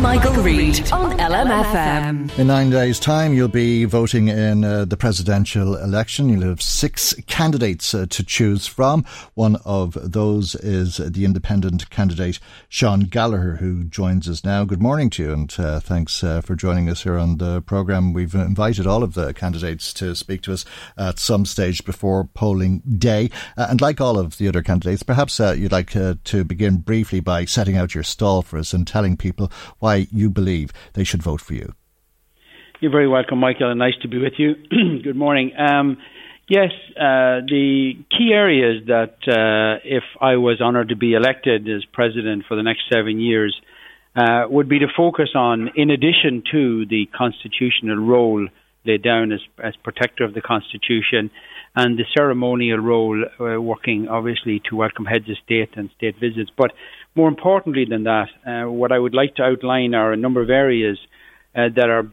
Michael, Reade on LMFM. In nine days' time, you'll be voting in uh, the presidential election. You'll have six candidates uh, to choose from. One of those is the independent candidate, Sean Gallagher, who joins us now. Good morning to you, and uh, thanks uh, for joining us here on the programme. We've invited all of the candidates to speak to us at some stage before polling day. Uh, and like all of the other candidates, perhaps uh, you'd like to begin briefly by setting out your stall for us and telling people why why you believe they should vote for you. You're very welcome, Michael, and nice to be with you. Good morning. Um, yes, uh, the key areas that uh, if I was honoured to be elected as president for the next seven years uh, would be to focus on, in addition to the constitutional role laid down as, as protector of the Constitution and the ceremonial role uh, working obviously to welcome heads of state and state visits, but more importantly than that, uh, what I would like to outline are a number of areas uh, that are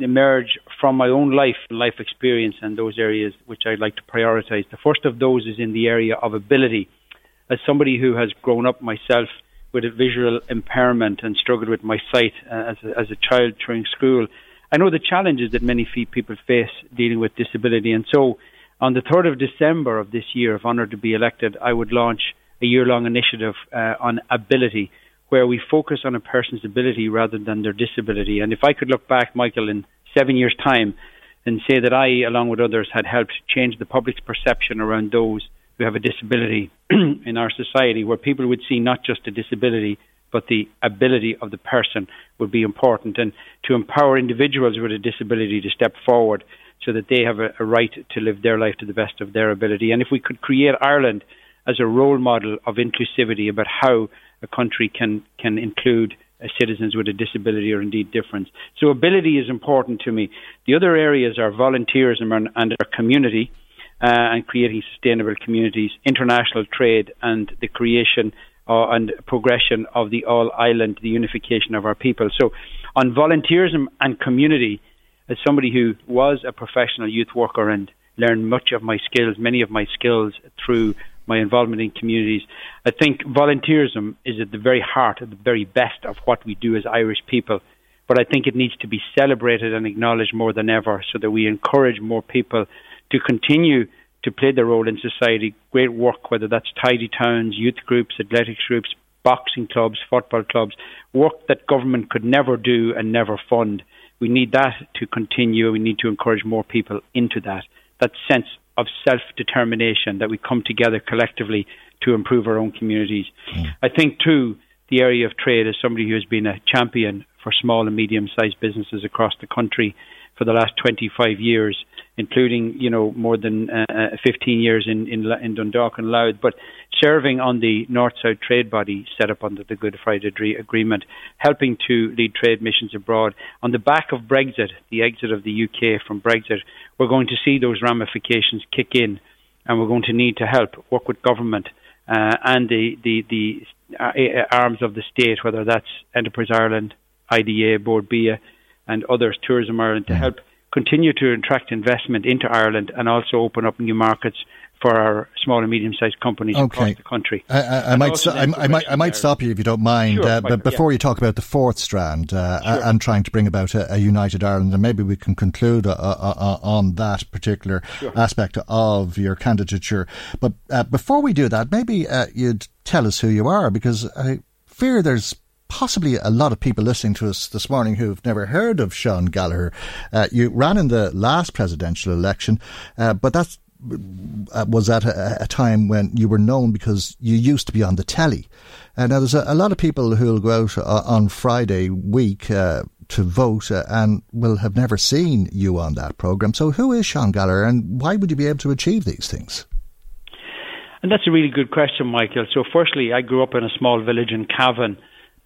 emerge from my own life, life experience, and those areas which I'd like to prioritise. The first of those is in the area of ability. As somebody who has grown up myself with a visual impairment and struggled with my sight uh, as, a, as a child during school, I know the challenges that many people face dealing with disability. And so, on the 3rd of December of this year, if honoured to be elected, I would launch a year long initiative uh, on ability where we focus on a person's ability rather than their disability. And if I could look back, Michael, in seven years' time and say that I, along with others, had helped change the public's perception around those who have a disability in our society, where people would see not just a disability, but the ability of the person would be important, and to empower individuals with a disability to step forward so that they have a, a right to live their life to the best of their ability. And if we could create Ireland as a role model of inclusivity about how a country can can include uh, citizens with a disability or indeed difference. So ability is important to me. The other areas are volunteerism and, and our community uh, and creating sustainable communities, international trade, and the creation uh, and progression of the all island, the unification of our people. So, on volunteerism and community, as somebody who was a professional youth worker and learned much of my skills, many of my skills through my involvement in communities. I think volunteerism is at the very heart, at the very best of what we do as Irish people. But I think it needs to be celebrated and acknowledged more than ever so that we encourage more people to continue to play their role in society. Great work, whether that's tidy towns, youth groups, athletics groups, boxing clubs, football clubs, work that government could never do and never fund. We need that to continue. We need to encourage more people into that. That sense of self determination that we come together collectively to improve our own communities. Mm. I think, too, the area of trade as somebody who has been a champion for small and medium sized businesses across the country for the last 25 years, including you know more than uh, uh 15 years in, in in Dundalk and Louth, but serving on the North South Trade Body set up under the Good Friday Agreement, helping to lead trade missions abroad. On the back of Brexit, the exit of the UK from Brexit, we're going to see those ramifications kick in, and we're going to need to help work with government uh, and the the, the uh, arms of the state, whether that's Enterprise Ireland, IDA, Bord Bia, and others, Tourism Ireland, to help continue to attract investment into Ireland and also open up new markets for our small and medium sized companies okay. across the country. I, I, I might, I, I, might, I might stop you if you don't mind, sure, uh, but before yeah. you talk about the fourth strand uh, sure. and trying to bring about a, a, united Ireland, and maybe we can conclude uh, uh, uh on that particular sure. aspect of your candidature. But uh, before we do that, maybe you'd tell us who you are, because I fear there's possibly a lot of people listening to us this morning who've never heard of Sean Gallagher. Uh, you ran in the last presidential election, uh, but that's uh, was at a, a, time when you were known because you used to be on the telly. And now there's a, a lot of people who'll go out uh, on Friday week uh, to vote uh, and will have never seen you on that programme. So who is Sean Gallagher and why would you be able to achieve these things? And that's a really good question, Michael. So, firstly, I grew up in a small village in Cavan,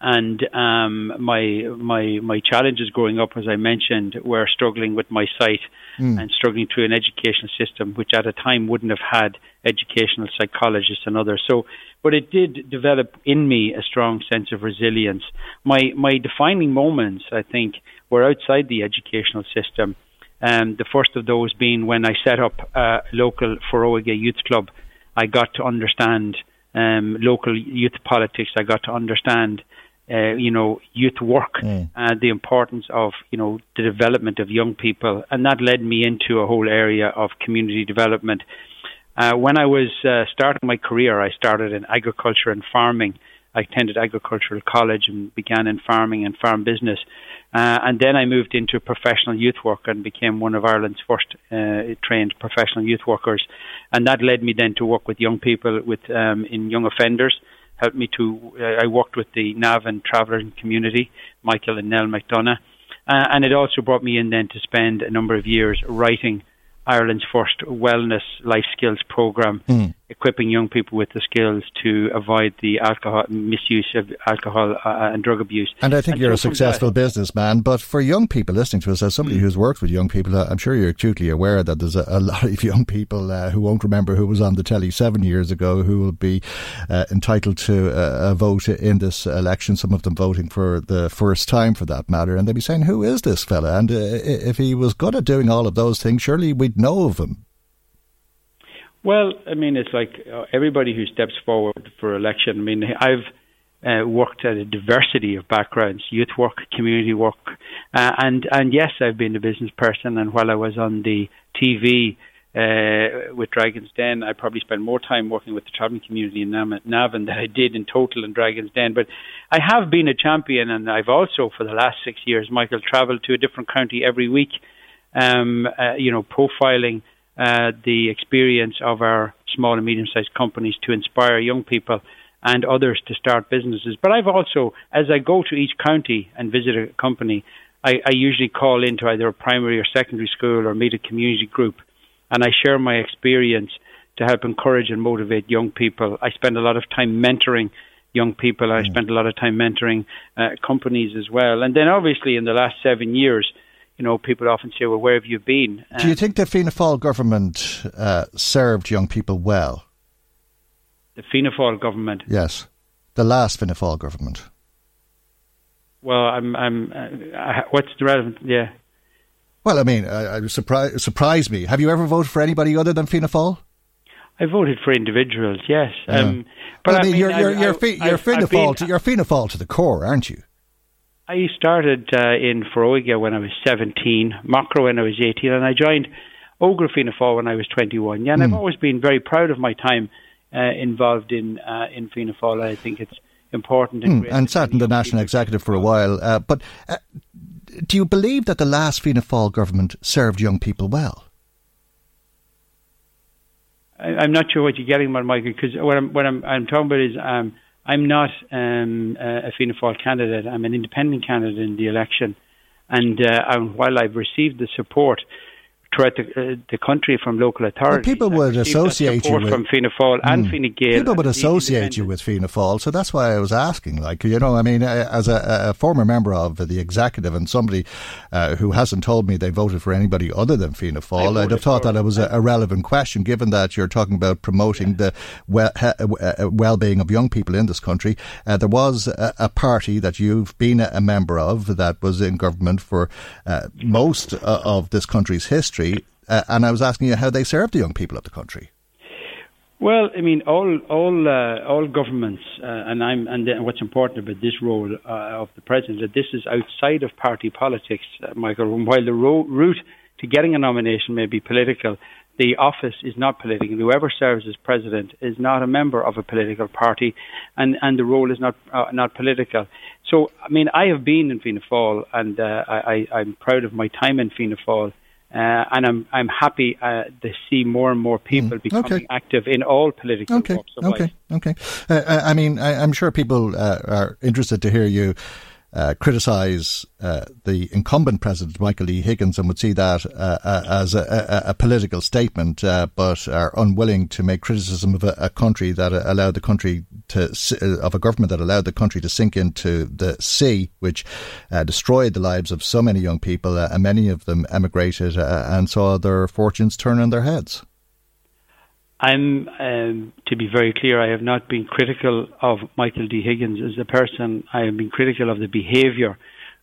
and um, my my my challenges growing up, as I mentioned, were struggling with my sight mm. and struggling through an educational system which at a time wouldn't have had educational psychologists and others. So, but it did develop in me a strong sense of resilience. My my defining moments, I think, were outside the educational system. Um, the first of those being when I set up a local Foróige youth club. I got to understand um, local youth politics. I got to understand uh, you know, youth work mm. and the importance of, you know, the development of young people. And that led me into a whole area of community development. Uh, when I was uh, starting my career, I started in agriculture and farming. I attended agricultural college and began in farming and farm business. Uh, and then I moved into professional youth work and became one of Ireland's first uh, trained professional youth workers. And that led me then to work with young people with um, in young offenders helped me to. Uh, I worked with the Navan travelling community, Michael and Nell McDonough, uh, and it also brought me in then to spend a number of years writing Ireland's first wellness life skills program, mm. Equipping young people with the skills to avoid the alcohol misuse of alcohol uh, and drug abuse. And I think and you're a successful that, businessman, but for young people listening to us, as somebody mm. who's worked with young people, uh, I'm sure you're acutely aware that there's a, a lot of young people uh, who won't remember who was on the telly seven years ago who will be uh, entitled to a, a vote in this election. Some of them voting for the first time, for that matter, and they'll be saying, "Who is this fella?" And uh, if he was good at doing all of those things, surely we'd know of him? Well, I mean, it's like uh, everybody who steps forward for election. I mean, I've uh, worked at a diversity of backgrounds, youth work, community work, uh, and and yes, I've been a business person. And while I was on the TV uh, with Dragon's Den, I probably spent more time working with the travelling community in Navan than I did in total in Dragon's Den. But I have been a champion, and I've also, for the last six years, Michael, travelled to a different county every week um, uh, you know, profiling uh, the experience of our small and medium-sized companies to inspire young people and others to start businesses. But I've also, as I go to each county and visit a company, I, I usually call into either a primary or secondary school or meet a community group, and I share my experience to help encourage and motivate young people. I spend a lot of time mentoring young people. I mm. spend a lot of time mentoring uh, companies as well. And then, obviously, in the last seven years, you know, people often say, well, where have you been? Do you think the Fianna Fáil government uh, served young people well? The Fianna Fáil government? Yes. The last Fianna Fáil government. Well, I'm, I'm, uh, what's the relevant, yeah. Well, I mean, I, I surprise, surprise me. Have you ever voted for anybody other than Fianna Fáil? I voted for individuals, yes. Yeah. Um, but well, I mean, you're, you're, you're, I, you're, Fianna Fáil to, you're Fianna Fáil to the core, aren't you? I started uh, in Foróige when I was 17, Macra when I was 18, and I joined Fianna Fáil when I was 21. Yeah, and mm. I've hmm. always been very proud of my time uh, involved in uh, in Fianna Fáil. I think it's important and, mm, and sat in the national executive for a while. Uh, but uh, do you believe that the last Fianna Fáil government served young people well? I, am not sure what you're getting at, Michael, because what I'm what I'm, I'm talking about is um, I'm not um, a Fianna Fáil candidate. I'm an independent candidate in the election. And, uh, while I've received the support throughout the, uh, the country from local authorities. Well, people would associate you with from Fianna Fáil mm, and Fine Gael. People would associate you with Fianna Fáil, so that's why I was asking. Like you know, I mean, uh, as a, a former member of the executive and somebody uh, who hasn't told me they voted for anybody other than Fianna Fáil, I'd have thought that it was a, a, relevant question, given that you're talking about promoting yeah. the well, uh, well-being of young people in this country. Uh, there was a, a, party that you've been a member of that was in government for uh, most of this country's history uh, and I was asking you how they serve the young people of the country. Well, I mean, all all uh, all governments, uh, and I'm and what's important about this role uh, of the president that this is outside of party politics, uh, Michael. While the ro- route to getting a nomination may be political, the office is not political. Whoever serves as president is not a member of a political party, and, and the role is not uh, not political. So, I mean, I have been in Fianna Fáil, and uh, I, I'm proud of my time in Fianna Fáil. Uh, and I'm I'm happy uh, to see more and more people mm, becoming okay. active in all political okay, walks of okay, life. Okay, okay. Uh, I mean, I, am sure people uh, are interested to hear you uh, criticise uh, the incumbent president, Michael D. Higgins, and would see that uh, uh as a, a, a, political statement, uh, but are unwilling to make criticism of a, a, country that allowed the country to, uh, of a government that allowed the country to sink into the sea, which destroyed the lives of so many young people, and many of them emigrated and saw their fortunes turn on their heads. I'm, um, to be very clear, I have not been critical of Michael D. Higgins as a person. I have been critical of the behaviour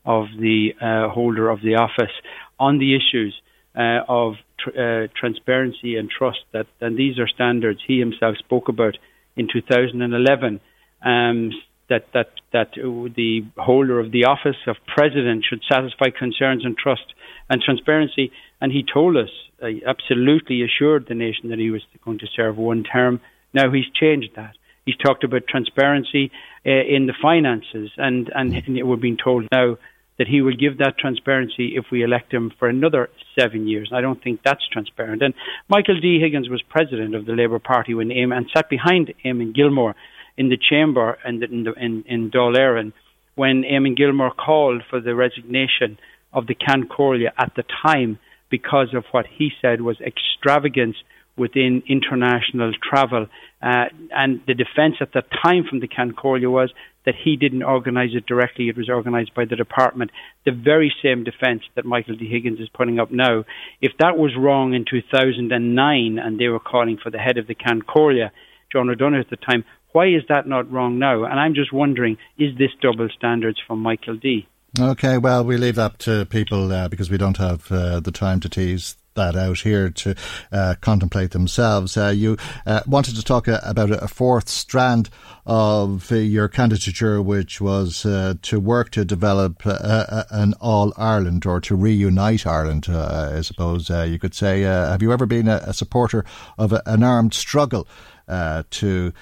of the uh, holder of the office on the issues uh, of tr- uh, transparency and trust. That and these are standards he himself spoke about in 2011. Um, that that that the holder of the office of president should satisfy concerns and trust and transparency. And he told us uh, absolutely assured the nation that he was going to serve one term. Now he's changed that. He's talked about transparency uh, in the finances, and, and, we're being told now that he will give that transparency if we elect him for another seven years. I don't think that's transparent. And Michael D. Higgins was president of the Labour Party when Eamon, and sat behind Eamon Gilmore in the chamber and in, the, in, in Dáil when Eamon Gilmore called for the resignation of the Ceann Comhairle at the time because of what he said was extravagance within international travel. Uh, and the defence at that time from the Ceann Comhairle was that he didn't organise it directly, it was organised by the department. The very same defence that Michael D. Higgins is putting up now. If that was wrong in 2009 and they were calling for the head of the Ceann Comhairle, John O'Donoghue at the time, why is that not wrong now? And I'm just wondering, is this double standards from Michael D? Okay, well, we leave that to people uh, because we don't have uh, the time to tease that out here to uh, contemplate themselves. Uh, you uh, wanted to talk uh, about a fourth strand of your candidature, which was to work to develop an All Ireland or to reunite Ireland, I suppose you could say. have you ever been a, a supporter of a, an armed struggle to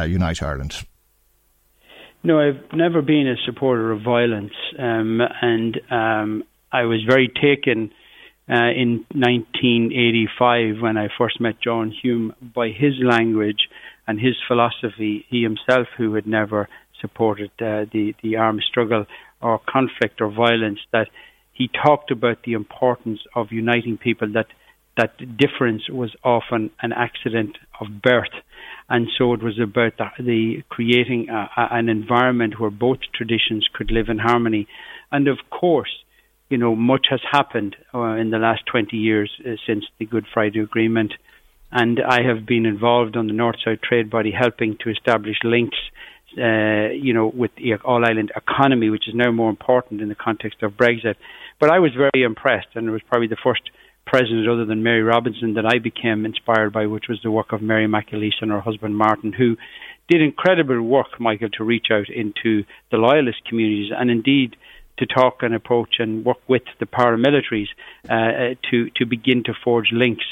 unite Ireland? No, I've never been a supporter of violence, um, and um, I was very taken uh, in 1985 when I first met John Hume by his language and his philosophy. He himself, who had never supported uh, the the armed struggle or conflict or violence, that he talked about the importance of uniting people. That that difference was often an accident of birth and so it was about the, the creating a, a, an environment where both traditions could live in harmony. And of course, you know, much has happened uh, in the last 20 years uh, since the Good Friday Agreement. And I have been involved on the North South Trade Body helping to establish links, uh, you know, with the All Ireland economy, which is now more important in the context of Brexit. But I was very impressed, and it was probably the first president other than Mary Robinson that I became inspired by, which was the work of Mary McAleese and her husband Martin, who did incredible work, Michael, to reach out into the loyalist communities and indeed to talk and approach and work with the paramilitaries uh, uh, to to begin to forge links,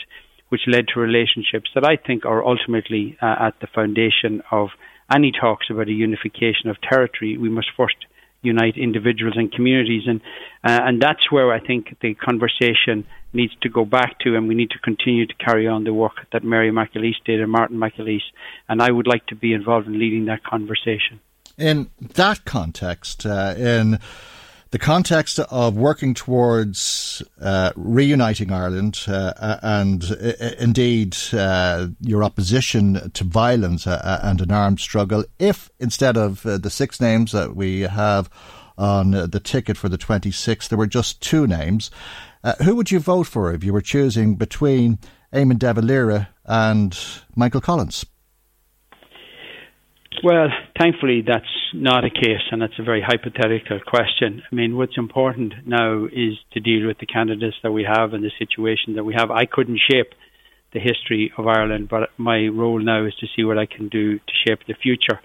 which led to relationships that I think are ultimately uh, at the foundation of any talks about a unification of territory. We must first unite individuals and communities, and uh, and that's where I think the conversation needs to go back to, and we need to continue to carry on the work that Mary McAleese did and Martin McAleese, and I would like to be involved in leading that conversation. In that context, uh, in the context of working towards uh, reuniting Ireland uh, and uh, indeed uh, your opposition to violence uh, and an armed struggle, if instead of uh, the six names that we have on the ticket for the 26th, there were just two names, who would you vote for if you were choosing between Eamon De Valera and Michael Collins? Well, thankfully, that's not a case, and that's a very hypothetical question. I mean, what's important now is to deal with the candidates that we have and the situation that we have. I couldn't shape the history of Ireland, but my role now is to see what I can do to shape the future.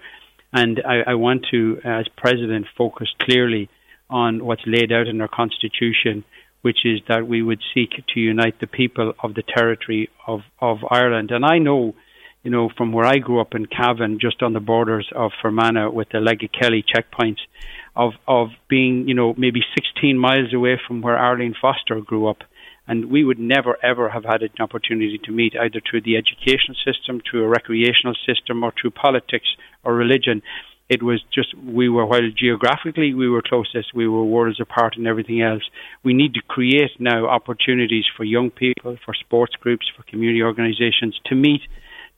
And I, I want to, as president, focus clearly on what's laid out in our constitution, which is that we would seek to unite the people of the territory of, of Ireland. And I know, you know, from where I grew up in Cavan, just on the borders of Fermanagh with the Kelly checkpoints, of, of being, you know, maybe 16 miles away from where Arlene Foster grew up and we would never ever have had an opportunity to meet either through the education system, through a recreational system, or through politics or religion. It was just we were while geographically we were closest, we were worlds apart and everything else. We need to create now opportunities for young people, for sports groups, for community organisations to meet,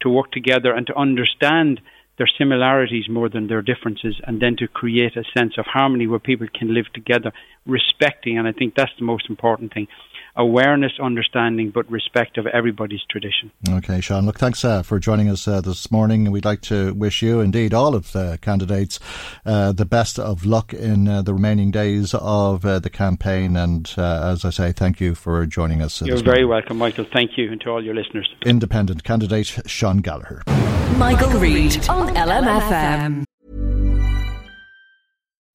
to work together, and to understand their similarities more than their differences, and then to create a sense of harmony where people can live together, respecting. And I think that's the most important thing awareness, understanding, but respect of everybody's tradition. Okay, Sean. Look, thanks uh, for joining us uh, this morning. We'd like to wish you, indeed, all of the candidates, uh, the best of luck in uh, the remaining days of uh, the campaign. And uh, as I say, thank you for joining us. You're very morning. welcome, Michael. Thank you, and to all your listeners. Independent candidate Sean Gallagher. Michael, Michael Reade on LMFM.